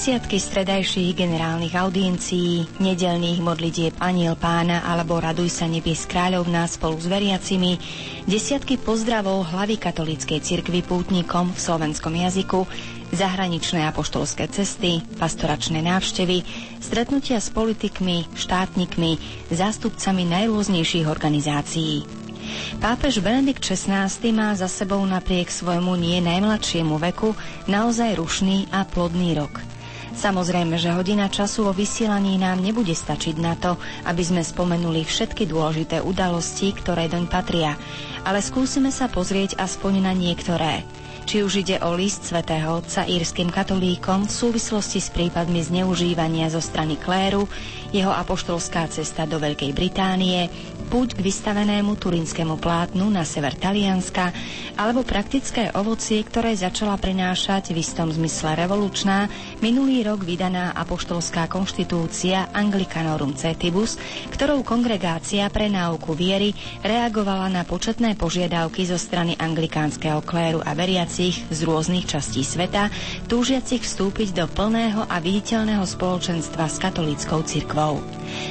Desiatky stredajších generálnych audiencií, nedelných modlitieb Aniel pána alebo Raduj sa nebies kráľovná spolu s veriacimi, desiatky pozdravov hlavy katolíckej cirkvi pútnikom v slovenskom jazyku, zahraničné apoštolské cesty, pastoračné návštevy, stretnutia s politikmi, štátnikmi, zástupcami najrôznejších organizácií. Pápež Benedikt XVI má za sebou napriek svojmu nie najmladšiemu veku naozaj rušný a plodný rok – Samozrejme, že hodina času vo vysielaní nám nebude stačiť na to, aby sme spomenuli všetky dôležité udalosti, ktoré doň patria, ale skúsime sa pozrieť aspoň na niektoré. Či už ide o list svätého Otca írskym katolíkom v súvislosti s prípadmi zneužívania zo strany kléru, jeho apoštolská cesta do Veľkej Británie, púť k vystavenému turinskému plátnu na sever Talianska alebo praktické ovocie, ktoré začala prinášať v istom zmysle revolučná minulý rok vydaná apoštolská konštitúcia Anglicanorum Cetibus, ktorou kongregácia pre náuku viery reagovala na početné požiadavky zo strany anglikánskeho kléru a veriacich z rôznych častí sveta, túžiacich vstúpiť do plného a viditeľného spoločenstva s katolíckou cirkvou.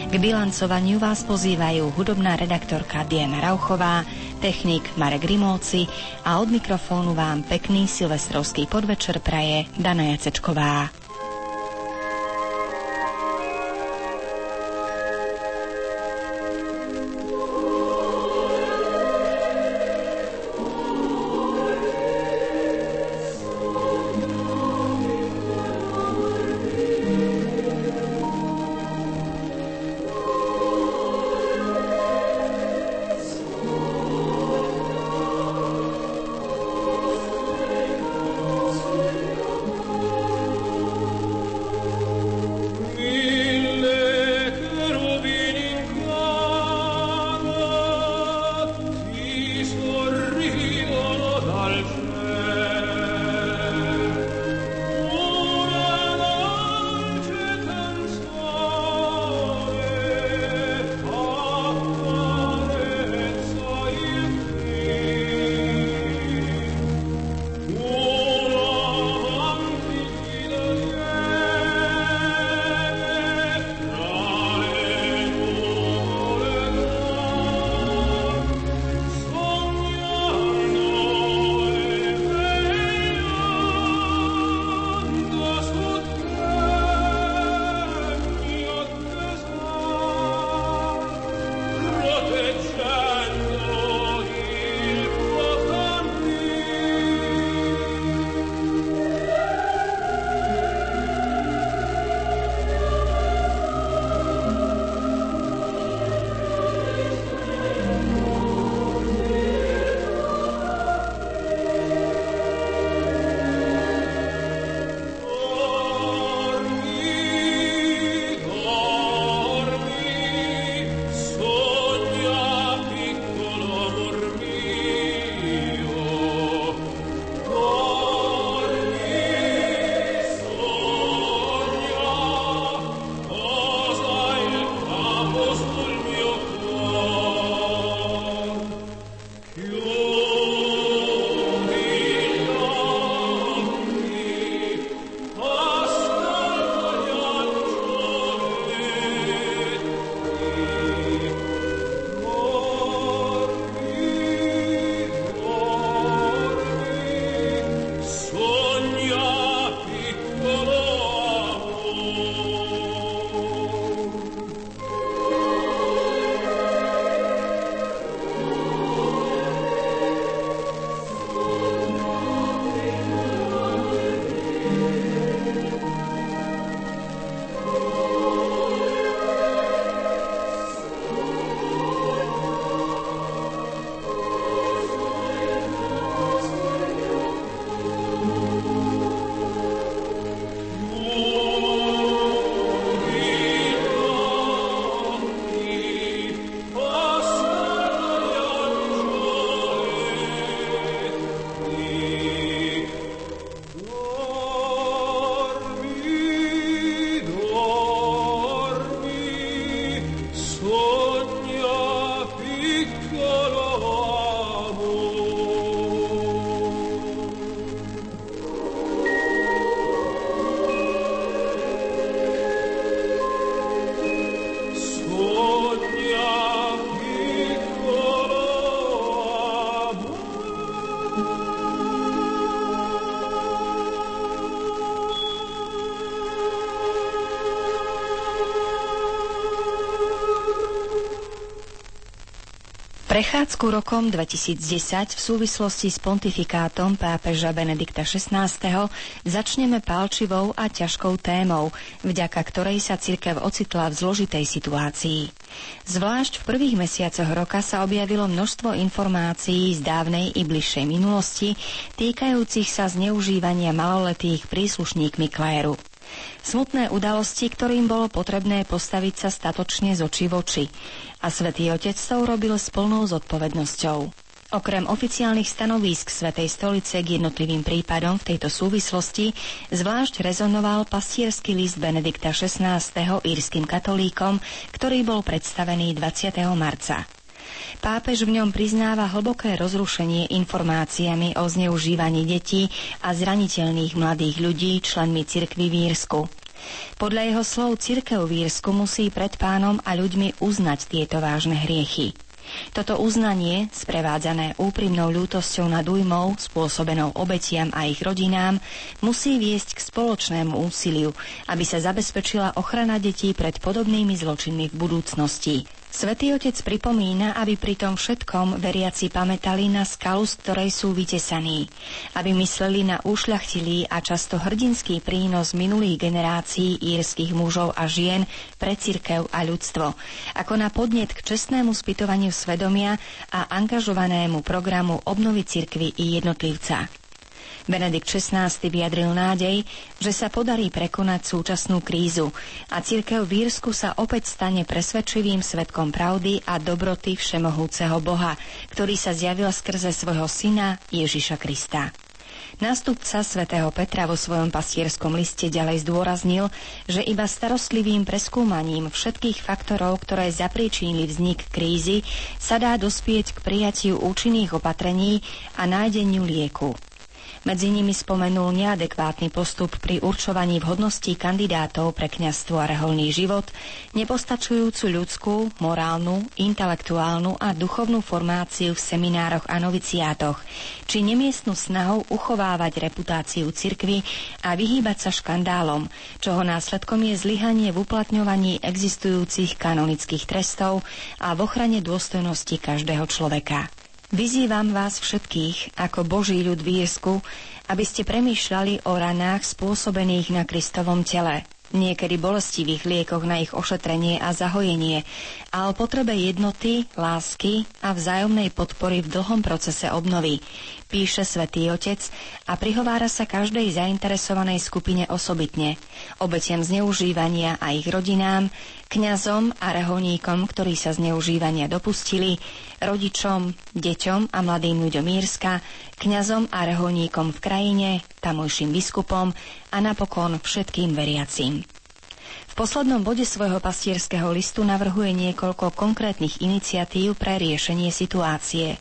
K bilancovaniu vás pozývajú hudobná redaktorka Diana Rauchová, technik Marek Rimóci a od mikrofónu vám pekný silvestrovský podvečer praje Dana Jacečková. Prechádzku rokom 2010 v súvislosti s pontifikátom pápeža Benedikta XVI. začneme palčivou a ťažkou témou, vďaka ktorej sa cirkev ocitla v zložitej situácii. Zvlášť v prvých mesiacoch roka sa objavilo množstvo informácií z dávnej i bližšej minulosti týkajúcich sa zneužívania maloletých príslušníkmi kléru. Smutné udalosti, ktorým bolo potrebné postaviť sa statočne z očí v oči. A svätý Otec to urobil s plnou zodpovednosťou. Okrem oficiálnych stanovísk Svetej stolice k jednotlivým prípadom v tejto súvislosti zvlášť rezonoval pastierský list Benedikta XVI. írským katolíkom, ktorý bol predstavený 20. marca. Pápež v ňom priznáva hlboké rozrušenie informáciami o zneužívaní detí a zraniteľných mladých ľudí členmi cirkvy v Írsku. Podľa jeho slov cirkev v Írsku musí pred pánom a ľuďmi uznať tieto vážne hriechy. Toto uznanie, sprevádzané úprimnou ľútosťou nad újmou, spôsobenou obetiam a ich rodinám, musí viesť k spoločnému úsiliu, aby sa zabezpečila ochrana detí pred podobnými zločinmi v budúcnosti. Svetý Otec pripomína, aby pri tom všetkom veriaci pamätali na skalu, z ktorej sú vytesaní, aby mysleli na ušľachtilý a často hrdinský prínos minulých generácií írskych mužov a žien pre cirkev a ľudstvo, ako na podnet k čestnému spytovaniu svedomia a angažovanému programu obnovy cirkvy i jednotlivca. Benedikt XVI vyjadril nádej, že sa podarí prekonať súčasnú krízu a cirkev v Írsku sa opäť stane presvedčivým svetkom pravdy a dobroty všemohúceho Boha, ktorý sa zjavil skrze svojho syna Ježiša Krista. Nástupca svätého Petra vo svojom pastierskom liste ďalej zdôraznil, že iba starostlivým preskúmaním všetkých faktorov, ktoré zapríčinili vznik krízy, sa dá dospieť k prijatiu účinných opatrení a nájdeniu lieku. Medzi nimi spomenul neadekvátny postup pri určovaní vhodností kandidátov pre kňazstvo a reholný život, nepostačujúcu ľudskú, morálnu, intelektuálnu a duchovnú formáciu v seminároch a noviciátoch, či nemiestnú snahu uchovávať reputáciu cirkvy a vyhýbať sa škandálom, čoho následkom je zlyhanie v uplatňovaní existujúcich kanonických trestov a v ochrane dôstojnosti každého človeka. Vyzývam vás všetkých, ako Boží ľud v Írsku, aby ste premýšľali o ranách spôsobených na Kristovom tele, niekedy bolestivých liekoch na ich ošetrenie a zahojenie a o potrebe jednoty, lásky a vzájomnej podpory v dlhom procese obnovy, píše svätý Otec a prihovára sa každej zainteresovanej skupine osobitne, obetiam zneužívania a ich rodinám, kňazom a reholníkom, ktorí sa zneužívania dopustili, rodičom, deťom a mladým ľuďom Mírska, kňazom a reholníkom v krajine, tamojším biskupom a napokon všetkým veriacím. V poslednom bode svojho pastierského listu navrhuje niekoľko konkrétnych iniciatív pre riešenie situácie –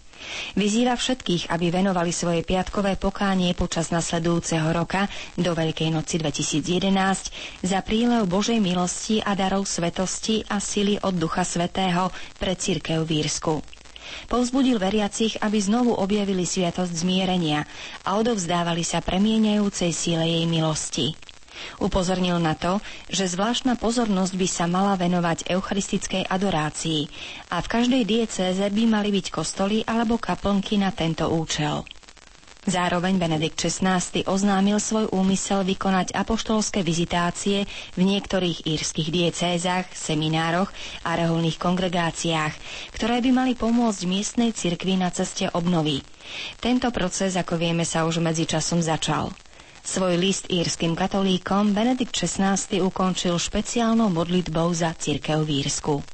Vyzýva všetkých, aby venovali svoje piatkové pokánie počas nasledujúceho roka do Veľkej noci 2011 za prílev Božej milosti a darov svetosti a sily od Ducha Svetého pre církev v Írsku. Povzbudil veriacich, aby znovu objavili sviatosť zmierenia a odovzdávali sa premieniajúcej síle jej milosti. Upozornil na to, že zvláštna pozornosť by sa mala venovať eucharistickej adorácii a v každej diecéze by mali byť kostoly alebo kaplnky na tento účel. Zároveň Benedikt XVI oznámil svoj úmysel vykonať apoštolské vizitácie v niektorých írskych diecézach, seminároch a reholných kongregáciách, ktoré by mali pomôcť miestnej cirkvi na ceste obnovy. Tento proces, ako vieme, sa už medzičasom začal. Svoj list írskym katolíkom Benedikt XVI ukončil špeciálnou modlitbou za cirkev v Írsku.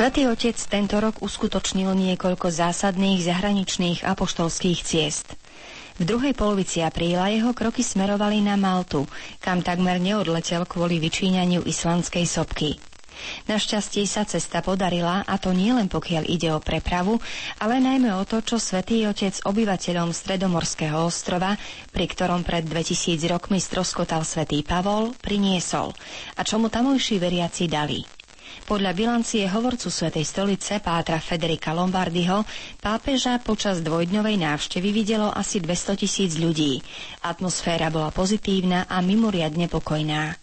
Svetý Otec tento rok uskutočnil niekoľko zásadných zahraničných apoštolských ciest. V druhej polovici apríla jeho kroky smerovali na Maltu, kam takmer neodletel kvôli vyčíňaniu islandskej sopky. Našťastie sa cesta podarila, a to nielen pokiaľ ide o prepravu, ale najmä o to, čo svätý Otec obyvateľom Stredomorského ostrova, pri ktorom pred 2000 rokmi stroskotal svätý Pavol, priniesol a čo mu tamojší veriaci dali. Podľa bilancie hovorcu Svetej stolice Pátra Federika Lombardyho pápeža počas dvojdňovej návštevy videlo asi 200 tisíc ľudí. Atmosféra bola pozitívna a mimoriadne pokojná.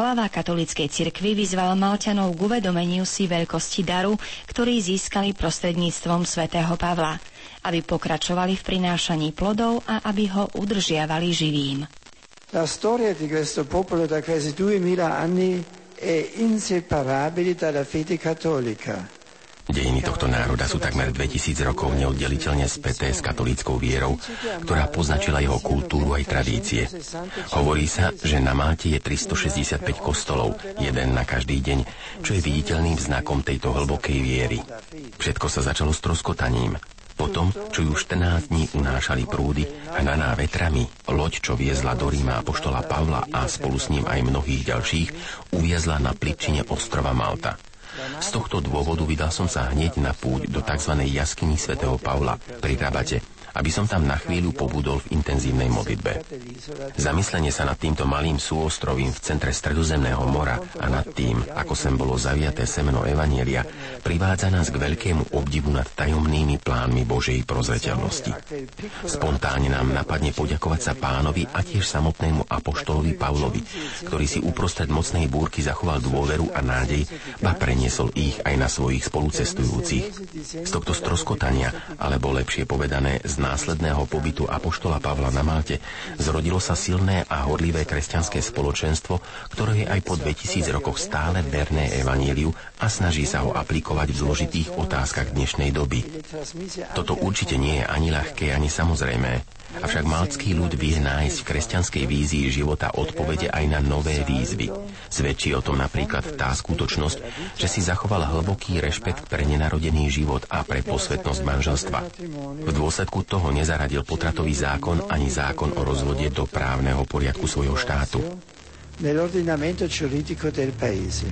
Hlava katolíckej cirkvy vyzval Malťanov k uvedomeniu si veľkosti daru, ktorý získali prostredníctvom svätého Pavla, aby pokračovali v prinášaní plodov a aby ho udržiavali živým. La storia di questo popolo da quasi 2000 anni è inseparabile dalla fede cattolica. Dejiny tohto národa sú takmer 2000 rokov neoddeliteľne späté s katolíckou vierou, ktorá poznačila jeho kultúru aj tradície. Hovorí sa, že na Malte je 365 kostolov, jeden na každý deň, čo je viditeľným znakom tejto hlbokej viery. Všetko sa začalo s troskotaním. Potom, čo ju 14 dní unášali prúdy a naná vetrami, loď, čo viezla do Ríma apoštola Pavla a spolu s ním aj mnohých ďalších, uviezla na pličine ostrova Malta. Z tohto dôvodu vydal som sa hneď na púť do tzv. jaskyni svätého Pavla pri Rabate, aby som tam na chvíľu pobudol v intenzívnej modlitbe. Zamyslenie sa nad týmto malým súostrovím v centre Stredozemného mora a nad tým, ako sem bolo zaviaté semeno Evanielia, privádza nás k veľkému obdivu nad tajomnými plánmi Božej prozreteľnosti. Spontánne nám napadne poďakovať sa pánovi a tiež samotnému apoštolovi Pavlovi, ktorý si uprostred mocnej búrky zachoval dôveru a nádej, ba preniesol ich aj na svojich spolucestujúcich. Z tohto stroskotania, alebo lepšie povedané z následného pobytu Apoštola Pavla na Malte zrodilo sa silné a horlivé kresťanské spoločenstvo, ktoré je aj po 2000 rokoch stále verné evaníliu a snaží sa ho aplikovať v zložitých otázkach dnešnej doby. Toto určite nie je ani ľahké, ani samozrejmé. Avšak malcký ľud vie nájsť v kresťanskej vízii života odpovede aj na nové výzvy. Svedčí o tom napríklad tá skutočnosť, že si zachoval hlboký rešpekt pre nenarodený život a pre posvetnosť manželstva. V dôsledku toho nezaradil potratový zákon ani zákon o rozvode do právneho poriadku svojho štátu. Nell'ordinamento giuridico del paese.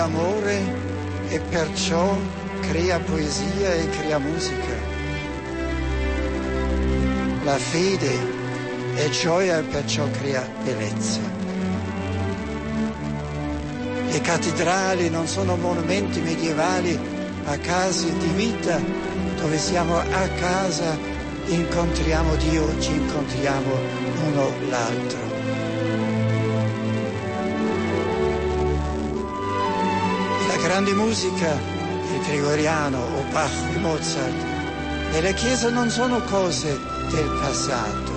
Amore e perciò crea poesia e crea musica. La fede è gioia e perciò crea bellezza. Le cattedrali non sono monumenti medievali ma case di vita dove siamo a casa, incontriamo Dio, ci incontriamo uno l'altro. Grande musica, il gregoriano o Bach o Mozart, nella Chiesa non sono cose del passato,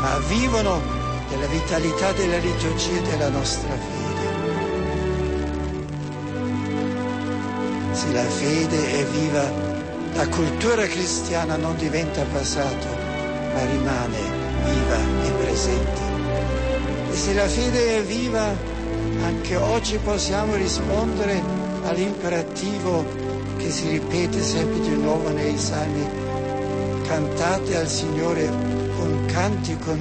ma vivono della vitalità della liturgia della nostra fede. Se la fede è viva, la cultura cristiana non diventa passato, ma rimane viva e presente. E se la fede è viva, anche oggi possiamo rispondere all'imperativo che si ripete sempre di nuovo nei salmi. Cantate al Signore un cantico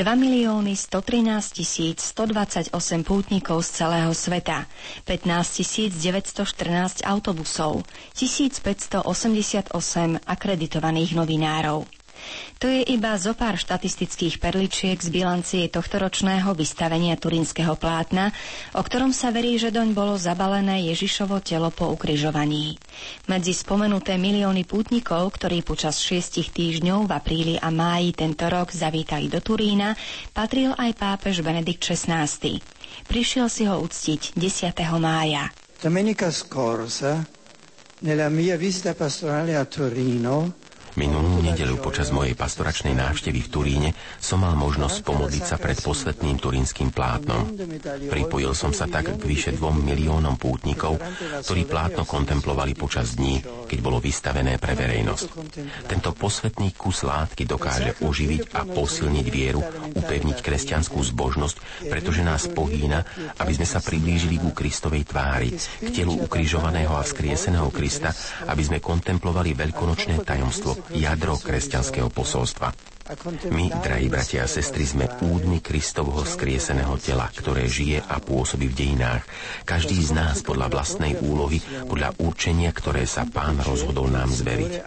nuovo.2 milióny 113 tisíc 128 pútnikov z celého sveta, 15 914 autobusov, 1588 akreditovaných novinárov. To je iba zo pár štatistických perličiek z bilancie tohtoročného vystavenia turínskeho plátna, o ktorom sa verí, že doň bolo zabalené Ježišovo telo po ukrižovaní. Medzi spomenuté milióny pútnikov, ktorí počas šiestich týždňov v apríli a máji tento rok zavítali do Turína, patril aj pápež Benedikt XVI. Prišiel si ho uctiť 10. mája. Domenica scorsa, nella mia visita pastorale a Torino, Minulú nedelu počas mojej pastoračnej návštevy v Turíne som mal možnosť pomodliť sa pred posvetným turínskym plátnom. Pripojil som sa tak k vyše dvom miliónom pútnikov, ktorí plátno kontemplovali počas dní, keď bolo vystavené pre verejnosť. Tento posvetný kus látky dokáže oživiť a posilniť vieru, upevniť kresťanskú zbožnosť, pretože nás pohýna, aby sme sa priblížili ku Kristovej tvári, k telu ukrižovaného a vzkrieseného Krista, aby sme kontemplovali veľkonočné tajomstvo, jadro kresťanského posolstva. My, drahí bratia a sestry, sme údmi Kristovho skrieseného tela, ktoré žije a pôsobí v dejinách. Každý z nás podľa vlastnej úlohy, podľa určenia, ktoré sa Pán rozhodol nám zveriť.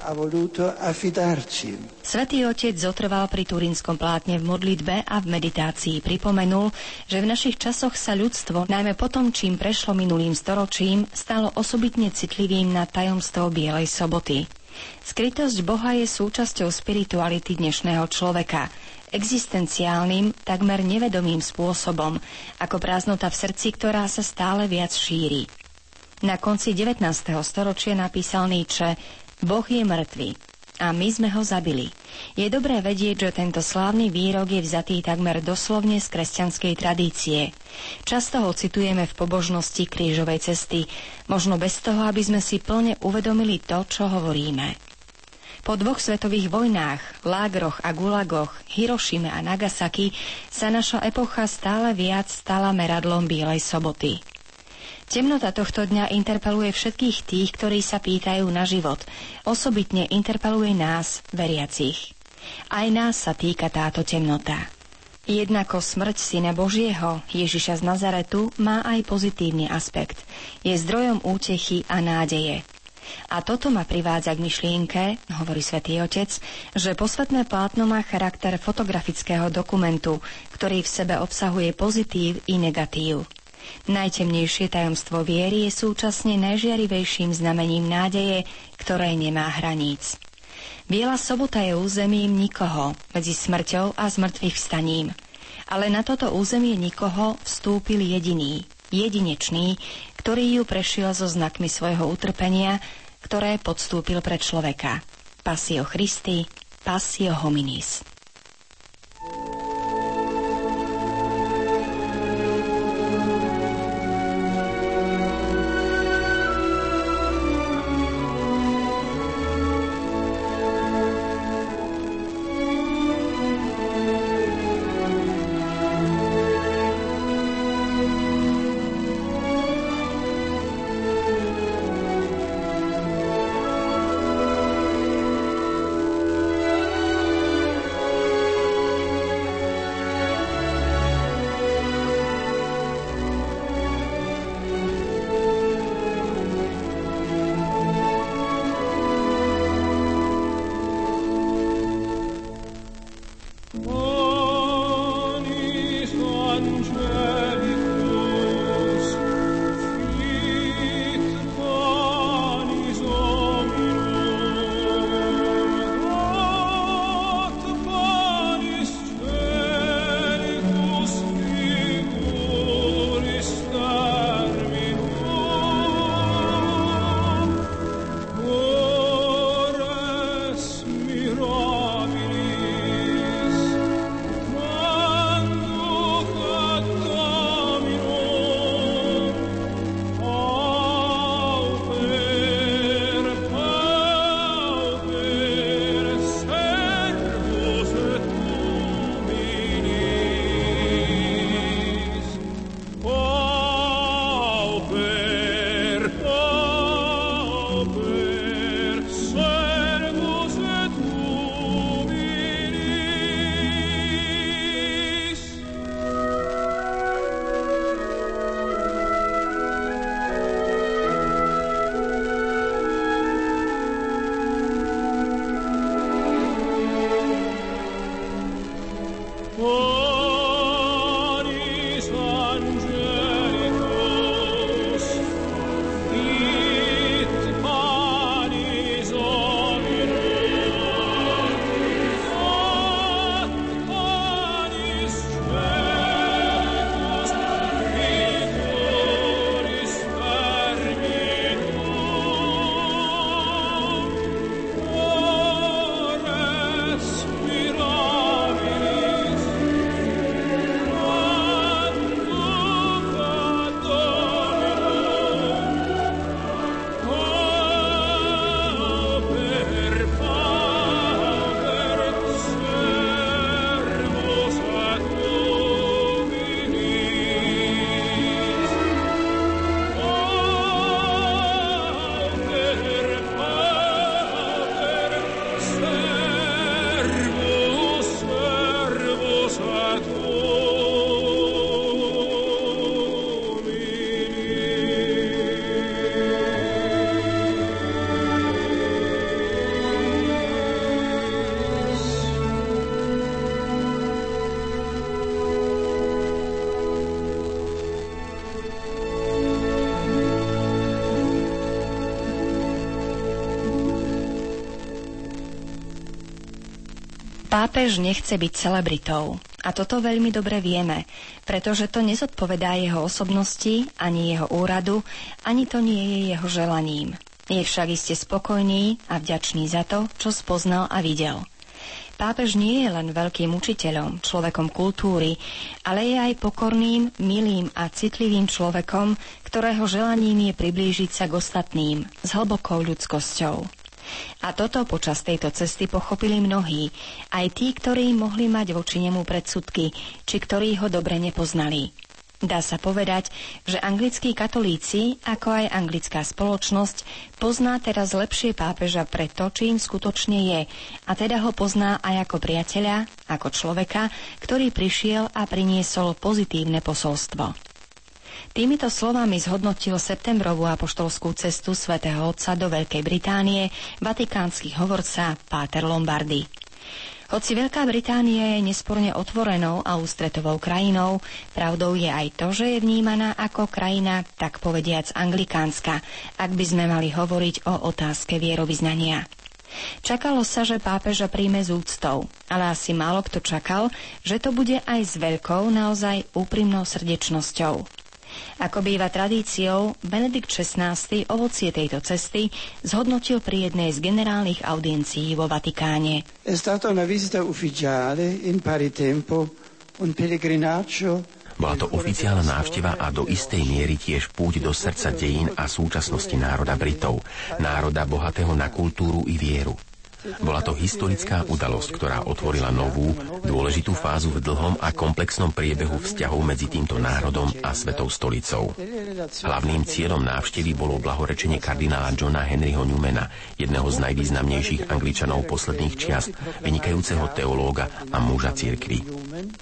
Svetý Otec zotrval pri Turínskom plátne v modlitbe a v meditácii pripomenul, že v našich časoch sa ľudstvo, najmä potom, čím prešlo minulým storočím, stalo osobitne citlivým na tajomstvo Bielej soboty. Skrytosť Boha je súčasťou spirituality dnešného človeka, existenciálnym, takmer nevedomým spôsobom, ako prázdnota v srdci, ktorá sa stále viac šíri. Na konci 19. storočia napísal Nietzsche Boh je mŕtvy a my sme ho zabili. Je dobré vedieť, že tento slávny výrok je vzatý takmer doslovne z kresťanskej tradície. Často ho citujeme v pobožnosti krížovej cesty, možno bez toho, aby sme si plne uvedomili to, čo hovoríme. Po dvoch svetových vojnách, lágroch a gulagoch, Hirošime a Nagasaki sa naša epocha stále viac stala meradlom Bielej soboty. Temnota tohto dňa interpeluje všetkých tých, ktorí sa pýtajú na život. Osobitne interpeluje nás, veriacich. Aj nás sa týka táto temnota. Jednako smrť Syna Božieho, Ježiša z Nazaretu, má aj pozitívny aspekt. Je zdrojom útechy a nádeje. A toto ma privádza k myšlienke, hovorí svätý Otec, že posvetné plátno má charakter fotografického dokumentu, ktorý v sebe obsahuje pozitív i negatív. Najtemnejšie tajomstvo viery je súčasne najžiarivejším znamením nádeje, ktoré nemá hraníc. Biela sobota je územím nikoho medzi smrťou a zmrtvých vstaním. Ale na toto územie nikoho vstúpil jediný, jedinečný, ktorý ju prešiel so znakmi svojho utrpenia ktoré podstúpil pre človeka. Pasio Christi, Pasio hominis. Pápež nechce byť celebritou. A toto veľmi dobre vieme, pretože to nezodpovedá jeho osobnosti, ani jeho úradu, ani to nie je jeho želaním. Je však iste spokojný a vďačný za to, čo spoznal a videl. Pápež nie je len veľkým učiteľom, človekom kultúry, ale je aj pokorným, milým a citlivým človekom, ktorého želaním je priblížiť sa k ostatným s hlbokou ľudskosťou. A toto počas tejto cesty pochopili mnohí, aj tí, ktorí mohli mať voči nemu predsudky, či ktorí ho dobre nepoznali. Dá sa povedať, že anglickí katolíci, ako aj anglická spoločnosť, pozná teraz lepšie pápeža pre to, čím skutočne je, a teda ho pozná aj ako priateľa, ako človeka, ktorý prišiel a priniesol pozitívne posolstvo. Týmito slovami zhodnotil septembrovú apoštolskú cestu svätého Otca do Veľkej Británie vatikánsky hovorca Páter Lombardy. Hoci Veľká Británia je nesporne otvorenou a ústretovou krajinou, pravdou je aj to, že je vnímaná ako krajina, tak povediac anglikánska, ak by sme mali hovoriť o otázke vierovýznania. Čakalo sa, že pápeža príjme z úctou, ale asi málo kto čakal, že to bude aj s veľkou, naozaj úprimnou srdečnosťou. Ako býva tradíciou, Benedikt XVI ovocie tejto cesty zhodnotil pri jednej z generálnych audiencií vo Vatikáne. È stata una visita ufficiale in pari tempo, un pellegrinaggio bola to oficiálna návšteva a do istej miery tiež púť do srdca dejín a súčasnosti národa Britov, národa bohatého na kultúru i vieru. Bola to historická udalosť, ktorá otvorila novú, dôležitú fázu v dlhom a komplexnom priebehu vzťahov medzi týmto národom a Svetou stolicou. Hlavným cieľom návštevy bolo blahorečenie kardinála Johna Henryho Newmana, jedného z najvýznamnejších angličanov posledných čiast, vynikajúceho teológa a muža cirkvy.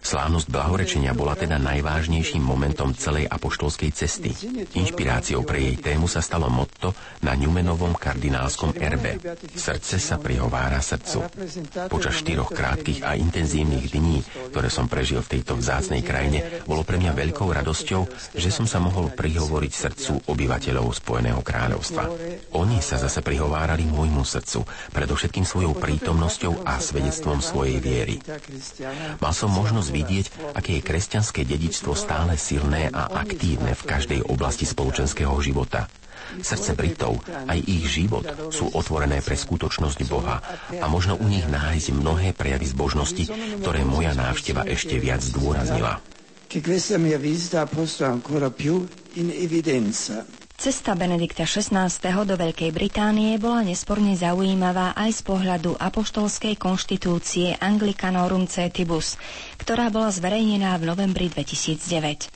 Slávnosť blahorečenia bola teda najvážnejším momentom celej apoštolskej cesty. Inšpiráciou pre jej tému sa stalo motto na Newmanovom kardinálskom erbe. Srdce sa prihovorilo prihovára srdcu. Počas štyroch krátkých a intenzívnych dní, ktoré som prežil v tejto vzácnej krajine, bolo pre mňa veľkou radosťou, že som sa mohol prihovoriť srdcu obyvateľov Spojeného kráľovstva. Oni sa zase prihovárali môjmu srdcu, predovšetkým svojou prítomnosťou a svedectvom svojej viery. Mal som možnosť vidieť, aké je kresťanské dedičstvo stále silné a aktívne v každej oblasti spoločenského života. Srdce Britov, aj ich život sú otvorené pre skutočnosť Boha a možno u nich nájsť mnohé prejavy zbožnosti, ktoré moja návšteva ešte viac zdôraznila. Cesta Benedikta XVI. do Veľkej Británie bola nesporne zaujímavá aj z pohľadu apoštolskej konštitúcie Anglicanorum Cetibus, ktorá bola zverejnená v novembri 2009.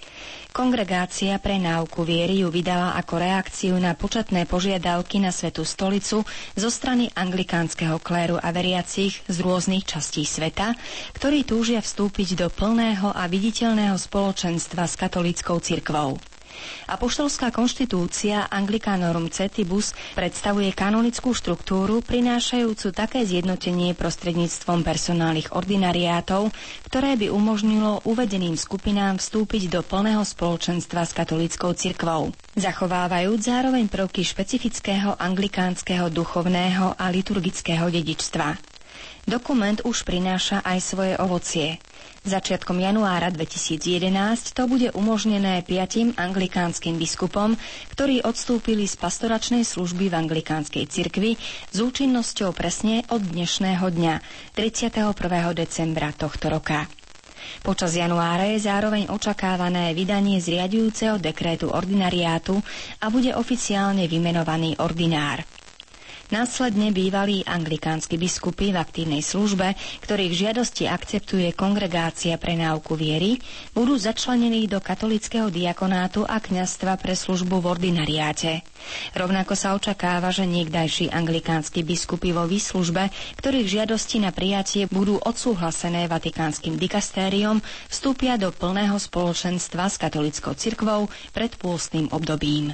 Kongregácia pre náuku viery ju vydala ako reakciu na početné požiadavky na Svetú stolicu zo strany anglikánskeho kléru a veriacich z rôznych častí sveta, ktorí túžia vstúpiť do plného a viditeľného spoločenstva s katolíckou cirkvou. Apoštolská konštitúcia Anglicanorum Cetibus predstavuje kanonickú štruktúru prinášajúcu také zjednotenie prostredníctvom personálnych ordinariátov, ktoré by umožnilo uvedeným skupinám vstúpiť do plného spoločenstva s katolíckou cirkvou. Zachovávajúc zároveň prvky špecifického anglikánskeho duchovného a liturgického dedičstva. Dokument už prináša aj svoje ovocie. Začiatkom januára 2011 to bude umožnené piatim anglikánskym biskupom, ktorí odstúpili z pastoračnej služby v anglikánskej cirkvi s účinnosťou presne od dnešného dňa, 31. decembra tohto roka. Počas januára je zároveň očakávané vydanie zriadujúceho dekrétu ordinariátu a bude oficiálne vymenovaný ordinár. Následne bývalí anglikánsky biskupy v aktívnej službe, ktorých žiadosti akceptuje Kongregácia pre náuku viery, budú začlenení do katolického diakonátu a kňastva pre službu v ordinariáte. Rovnako sa očakáva, že niekdajší anglikánsky biskupy vo výslužbe, ktorých žiadosti na prijatie budú odsúhlasené vatikánskym dikastériom, vstúpia do plného spoločenstva s katolickou cirkvou pred pôstnym obdobím.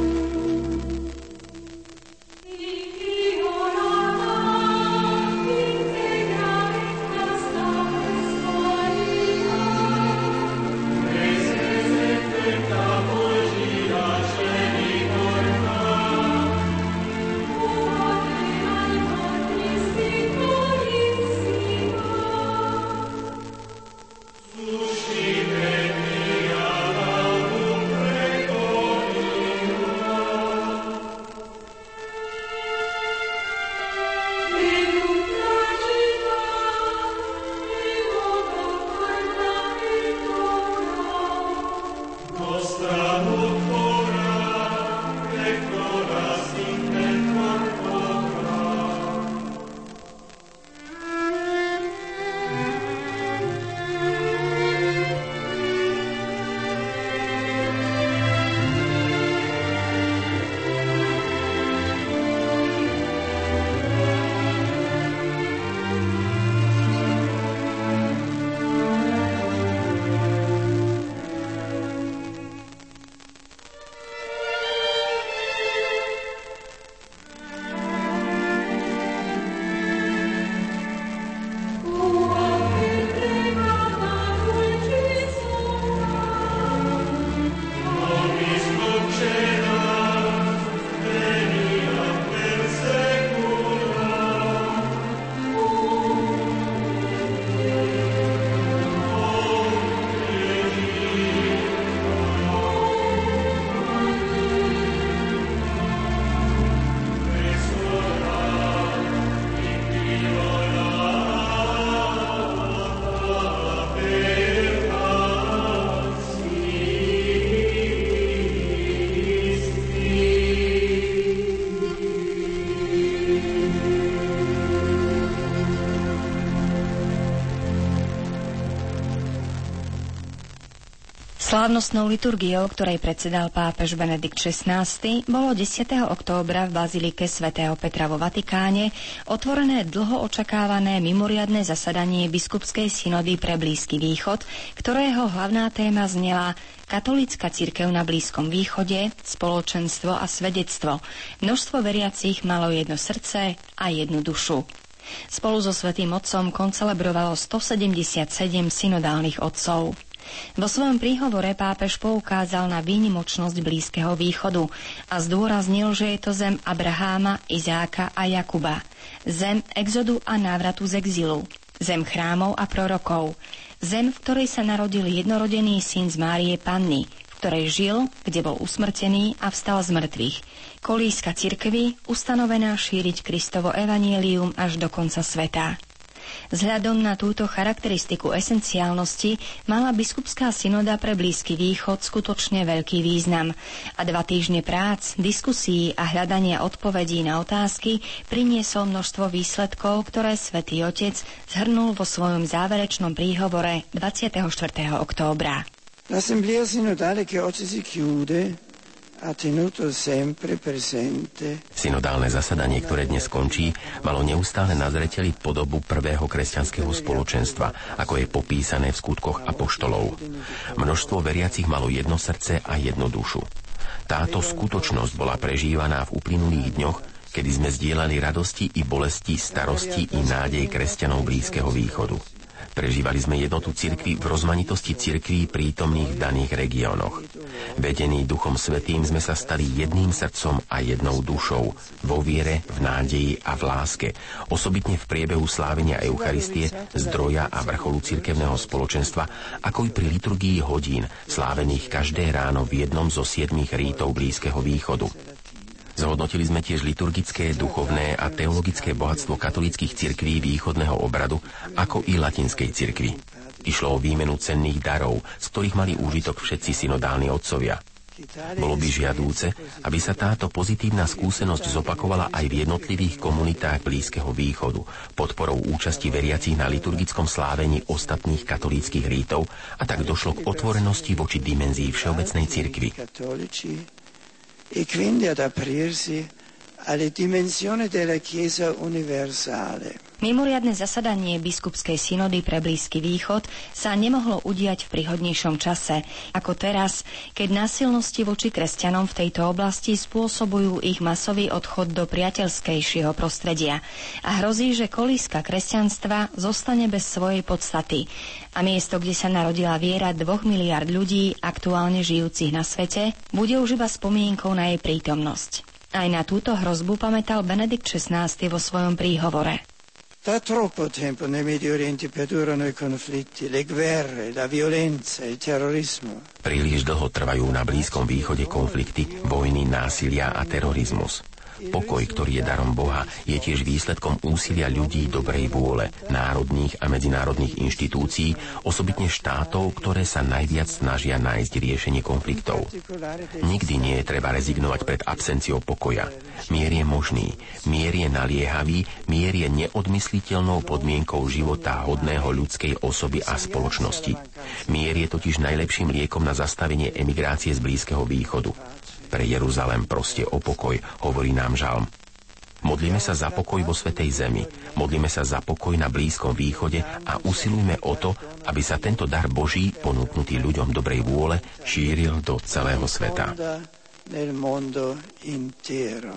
Slávnostnou liturgiou, ktorej predsedal pápež Benedikt XVI, bolo 10. októbra v Bazilike svätého Petra vo Vatikáne otvorené dlho očakávané mimoriadne zasadanie biskupskej synody pre Blízky východ, ktorého hlavná téma znela Katolícka církev na Blízkom východe, spoločenstvo a svedectvo. Množstvo veriacich malo jedno srdce a jednu dušu. Spolu so Svetým Otcom koncelebrovalo 177 synodálnych otcov. Vo svojom príhovore pápež poukázal na výnimočnosť Blízkeho východu a zdôraznil, že je to zem Abraháma, Izáka a Jakuba. Zem exodu a návratu z exilu. Zem chrámov a prorokov. Zem, v ktorej sa narodil jednorodený syn z Márie Panny, v ktorej žil, kde bol usmrtený a vstal z mŕtvych. Kolíska cirkvy, ustanovená šíriť Kristovo evanielium až do konca sveta. Vzhľadom na túto charakteristiku esenciálnosti mala biskupská synoda pre Blízky východ skutočne veľký význam a dva týždne prác, diskusí a hľadania odpovedí na otázky priniesol množstvo výsledkov, ktoré svätý Otec zhrnul vo svojom záverečnom príhovore 24. októbra. L'assemblea sinodale che oggi si chiude Synodálne zasadanie, ktoré dnes končí, malo neustále na zreteli podobu prvého kresťanského spoločenstva, ako je popísané v skutkoch apoštolov. Množstvo veriacich malo jedno srdce a jednu dušu. Táto skutočnosť bola prežívaná v uplynulých dňoch, kedy sme zdieľali radosti i bolesti, starosti i nádej kresťanov Blízkeho východu. Prežívali sme jednotu cirkvi v rozmanitosti cirkví prítomných v daných regiónoch. Vedení Duchom Svetým sme sa stali jedným srdcom a jednou dušou, vo viere, v nádeji a v láske, osobitne v priebehu slávenia Eucharistie, zdroja a vrcholu cirkevného spoločenstva, ako i pri liturgii hodín, slávených každé ráno v jednom zo siedmých rítov Blízkeho východu. Zhodnotili sme tiež liturgické, duchovné a teologické bohatstvo katolických cirkví východného obradu, ako i latinskej cirkvi. Išlo o výmenu cenných darov, z ktorých mali úžitok všetci synodálni otcovia. Bolo by žiadúce, aby sa táto pozitívna skúsenosť zopakovala aj v jednotlivých komunitách Blízkeho východu, podporou účasti veriacich na liturgickom slávení ostatných katolíckých rítov a tak došlo k otvorenosti voči dimenzii všeobecnej cirkvi e quindi ad aprirsi alle dimensioni della Chiesa universale. Mimoriadne zasadanie biskupskej synody pre Blízky východ sa nemohlo udiať v príhodnejšom čase, ako teraz, keď násilnosti voči kresťanom v tejto oblasti spôsobujú ich masový odchod do priateľskejšieho prostredia a hrozí, že kolíska kresťanstva zostane bez svojej podstaty a miesto, kde sa narodila viera dvoch miliard ľudí aktuálne žijúcich na svete, bude už iba spomienkou na jej prítomnosť. Aj na túto hrozbu pamätal Benedikt XVI vo svojom príhovore. Da troppo tempo nel Medio Oriente perdurano i conflitti, le guerre, la violenza, il terrorismo. Príliš dlho trvajú na Blízkom východe konflikty, vojny, násilia a terorizmus. Pokoj, ktorý je darom Boha, je tiež výsledkom úsilia ľudí dobrej vôle, národných a medzinárodných inštitúcií, osobitne štátov, ktoré sa najviac snažia nájsť riešenie konfliktov. Nikdy nie je treba rezignovať pred absenciou pokoja. Mier je možný, mier je naliehavý, mier je neodmysliteľnou podmienkou života hodného ľudskej osoby a spoločnosti. Mier je totiž najlepším liekom na zastavenie emigrácie z Blízkeho východu. Pre Jeruzalem proste o pokoj, hovorí nám žalm. Modlíme sa za pokoj vo Svetej Zemi, modlíme sa za pokoj na Blízkom východe a usilujme o to, aby sa tento dar Boží, ponúknutý ľuďom dobrej vôle, šíril do celého sveta. Nel mondo intero.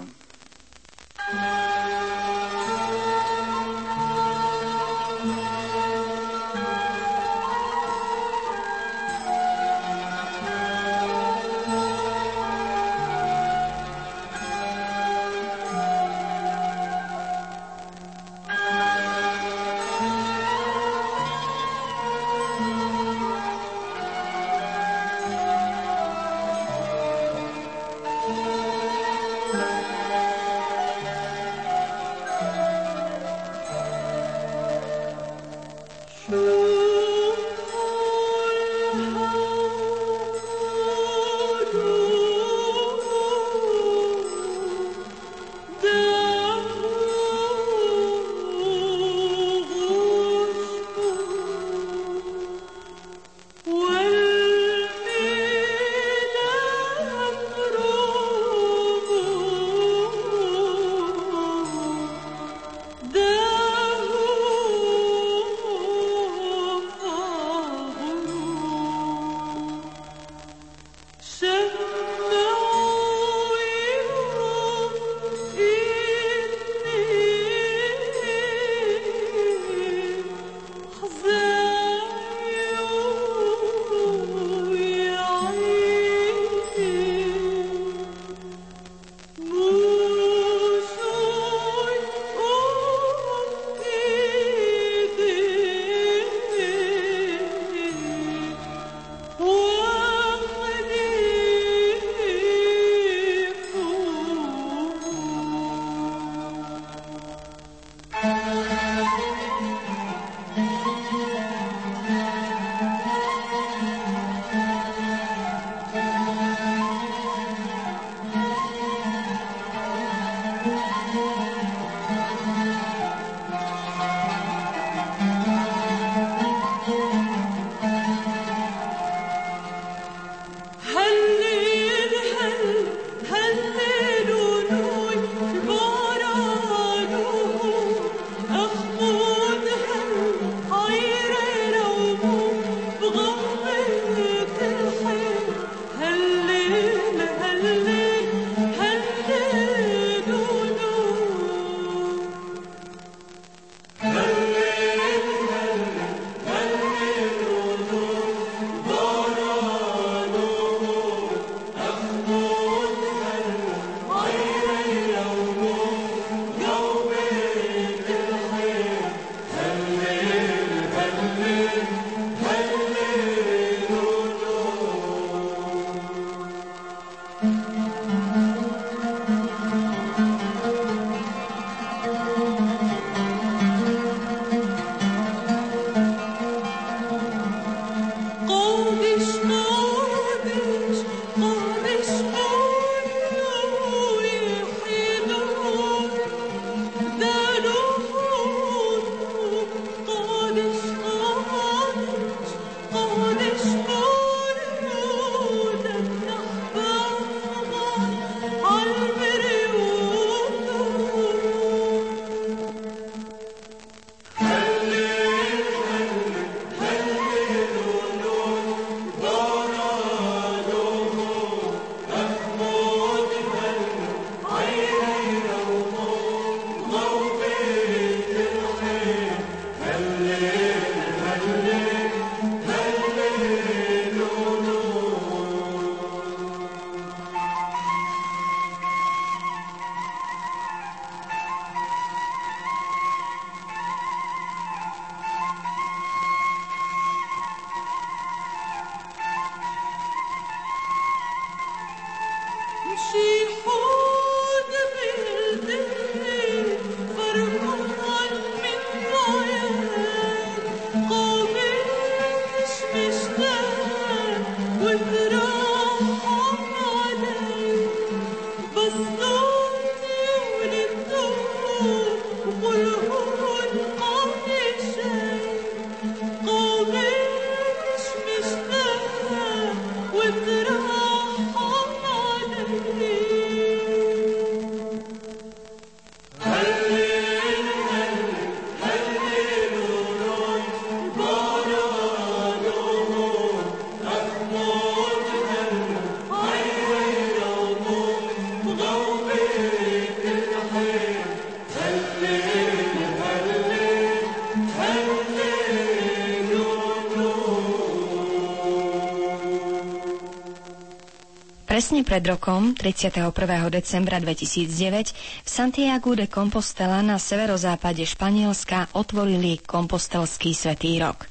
Presne pred rokom, 31. decembra 2009, v Santiago de Compostela na severozápade Španielska otvorili kompostelský svetý rok.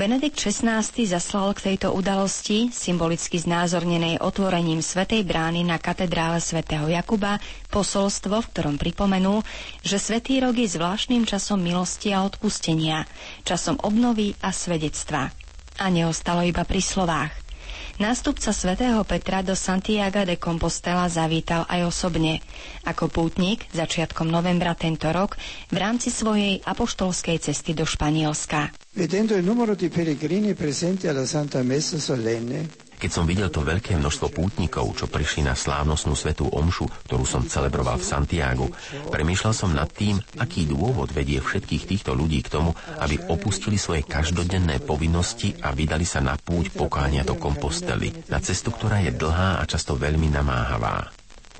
Benedikt XVI zaslal k tejto udalosti, symbolicky znázornenej otvorením Svetej brány na katedrále svätého Jakuba, posolstvo, v ktorom pripomenul, že Svetý rok je zvláštnym časom milosti a odpustenia, časom obnovy a svedectva. A neostalo iba pri slovách. Nástupca svätého Petra do Santiago de Compostela zavítal aj osobne. Ako pútnik začiatkom novembra tento rok v rámci svojej apoštolskej cesty do Španielska. Vedendo il numero di pellegrini presenti alla Santa Messa Solenne, keď som videl to veľké množstvo pútnikov, čo prišli na slávnostnú svetú omšu, ktorú som celebroval v Santiagu, premýšľal som nad tým, aký dôvod vedie všetkých týchto ľudí k tomu, aby opustili svoje každodenné povinnosti a vydali sa na púť pokáňa do kompostely, na cestu, ktorá je dlhá a často veľmi namáhavá.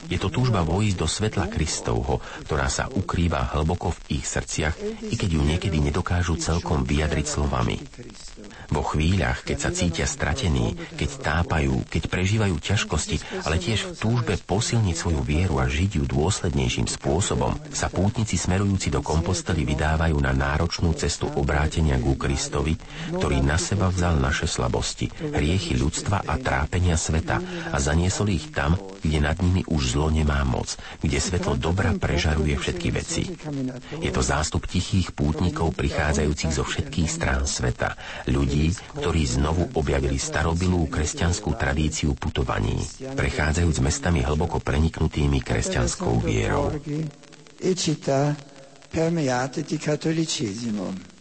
Je to túžba vojsť do svetla Kristovho, ktorá sa ukrýva hlboko v ich srdciach, i keď ju niekedy nedokážu celkom vyjadriť slovami. Vo chvíľach, keď sa cítia stratení, keď tápajú, keď prežívajú ťažkosti, ale tiež v túžbe posilniť svoju vieru a žiť ju dôslednejším spôsobom, sa pútnici smerujúci do kompostely vydávajú na náročnú cestu obrátenia ku Kristovi, ktorý na seba vzal naše slabosti, hriechy ľudstva a trápenia sveta a zaniesol ich tam, kde nad nimi už zlo nemá moc, kde svetlo dobra prežaruje všetky veci. Je to zástup tichých pútnikov prichádzajúcich zo všetkých strán sveta, ľudí, ktorí znovu objavili starobilú kresťanskú tradíciu putovaní, prechádzajúc mestami hlboko preniknutými kresťanskou vierou. E città permeate di cattolicesimo.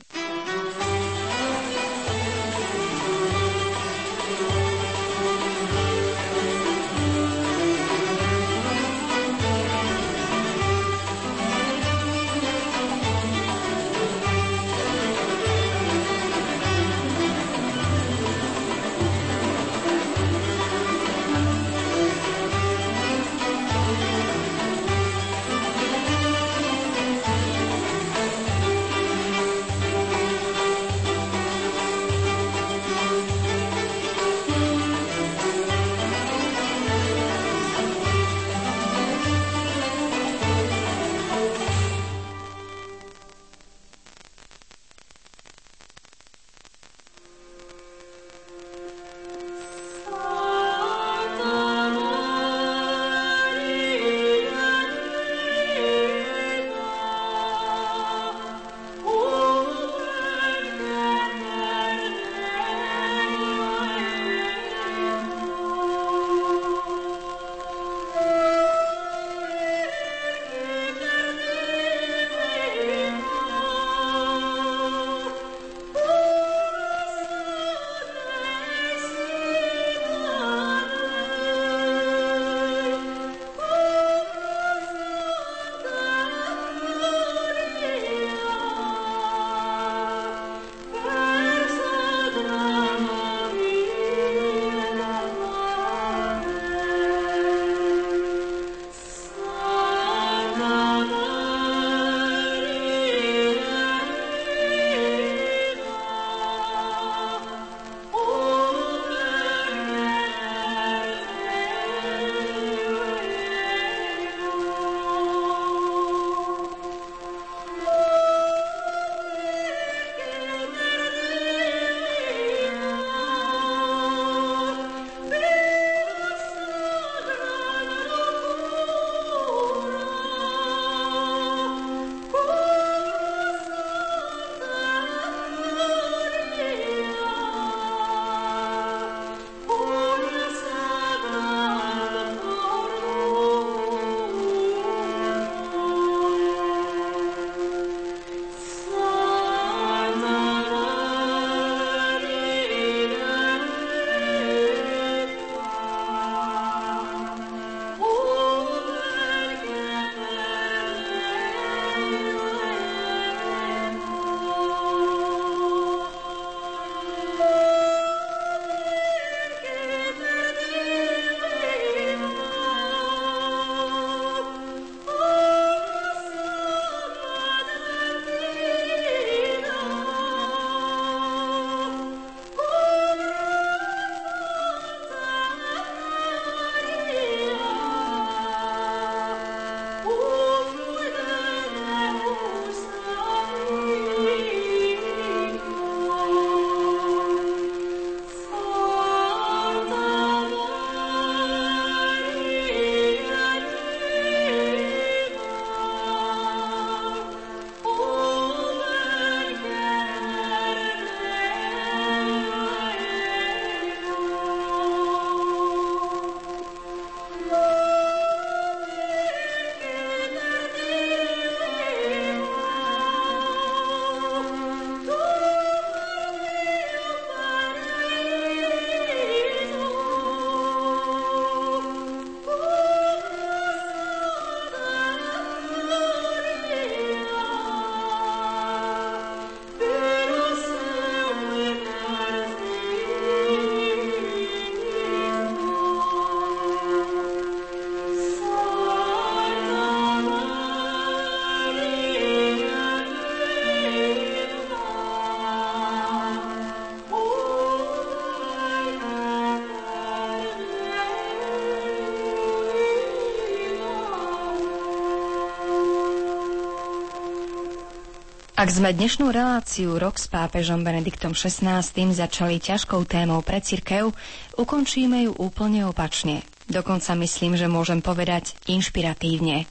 Ak sme dnešnú reláciu rok s pápežom Benediktom XVI začali ťažkou témou pre cirkev, ukončíme ju úplne opačne. Dokonca myslím, že môžem povedať inšpiratívne.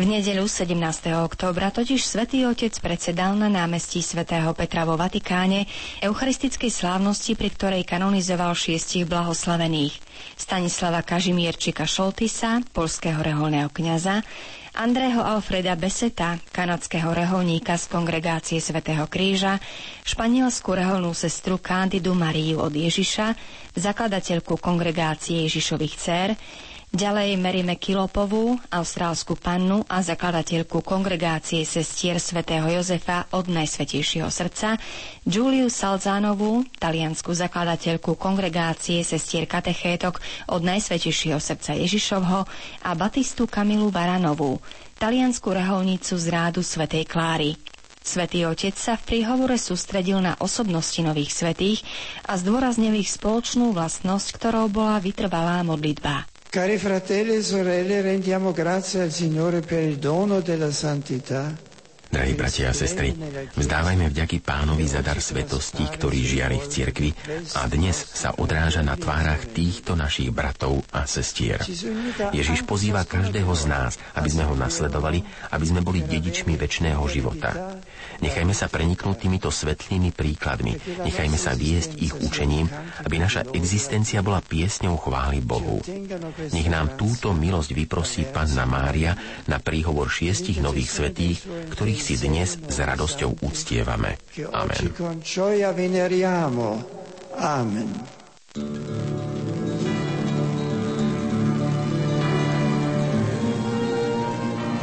V nedeľu 17. októbra totiž svätý Otec predsedal na námestí svätého Petra vo Vatikáne eucharistickej slávnosti, pri ktorej kanonizoval šiestich blahoslavených. Stanislava Kažimierčika Šoltisa, polského reholného kňaza, Andrého Alfreda Beseta, kanadského reholníka z kongregácie Svetého kríža, španielskú reholnú sestru Candidu Mariu od Ježiša, zakladateľku kongregácie Ježišových dcer, Ďalej meríme Kilopovú, austrálsku pannu a zakladateľku kongregácie sestier svätého Jozefa od Najsvetejšieho srdca, Giuliu Salzánovú, taliansku zakladateľku kongregácie sestier katechétok od Najsvetejšieho srdca Ježišovho a Batistu Kamilu Baranovú, taliansku reholnicu z rádu svätej Kláry. Svetý Otec sa v príhovore sústredil na osobnosti nových svetých a zdôraznil ich spoločnú vlastnosť, ktorou bola vytrvalá modlitba. Cari fratelli e sorelle, rendiamo grazie al Signore per il dono della santità Drahí bratia a sestry, vzdávajme vďaky pánovi za dar svetosti, ktorý žiari v cirkvi a dnes sa odráža na tvárach týchto našich bratov a sestier. Ježiš pozýva každého z nás, aby sme ho nasledovali, aby sme boli dedičmi väčšného života. Nechajme sa preniknúť týmito svetlými príkladmi, nechajme sa viesť ich učením, aby naša existencia bola piesňou chvály Bohu. Nech nám túto milosť vyprosí Panna Mária na príhovor šiestich nových svetých, ktorých si dnes s radosťou uctievame. Amen. Amen.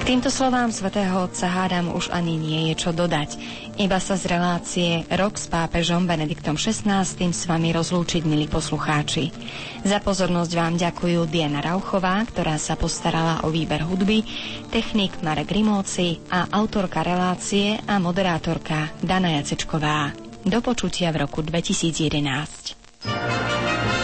Týmto slovám svätého Otca hádam už ani nie je čo dodať. Iba sa z relácie Rok s pápežom Benediktom XVI s vami rozlúčiť, milí poslucháči. Za pozornosť vám ďakujú Diana Rauchová, ktorá sa postarala o výber hudby, technik Marek Rimóci a autorka relácie a moderátorka Dana Jacečková. Do počutia v roku 2011.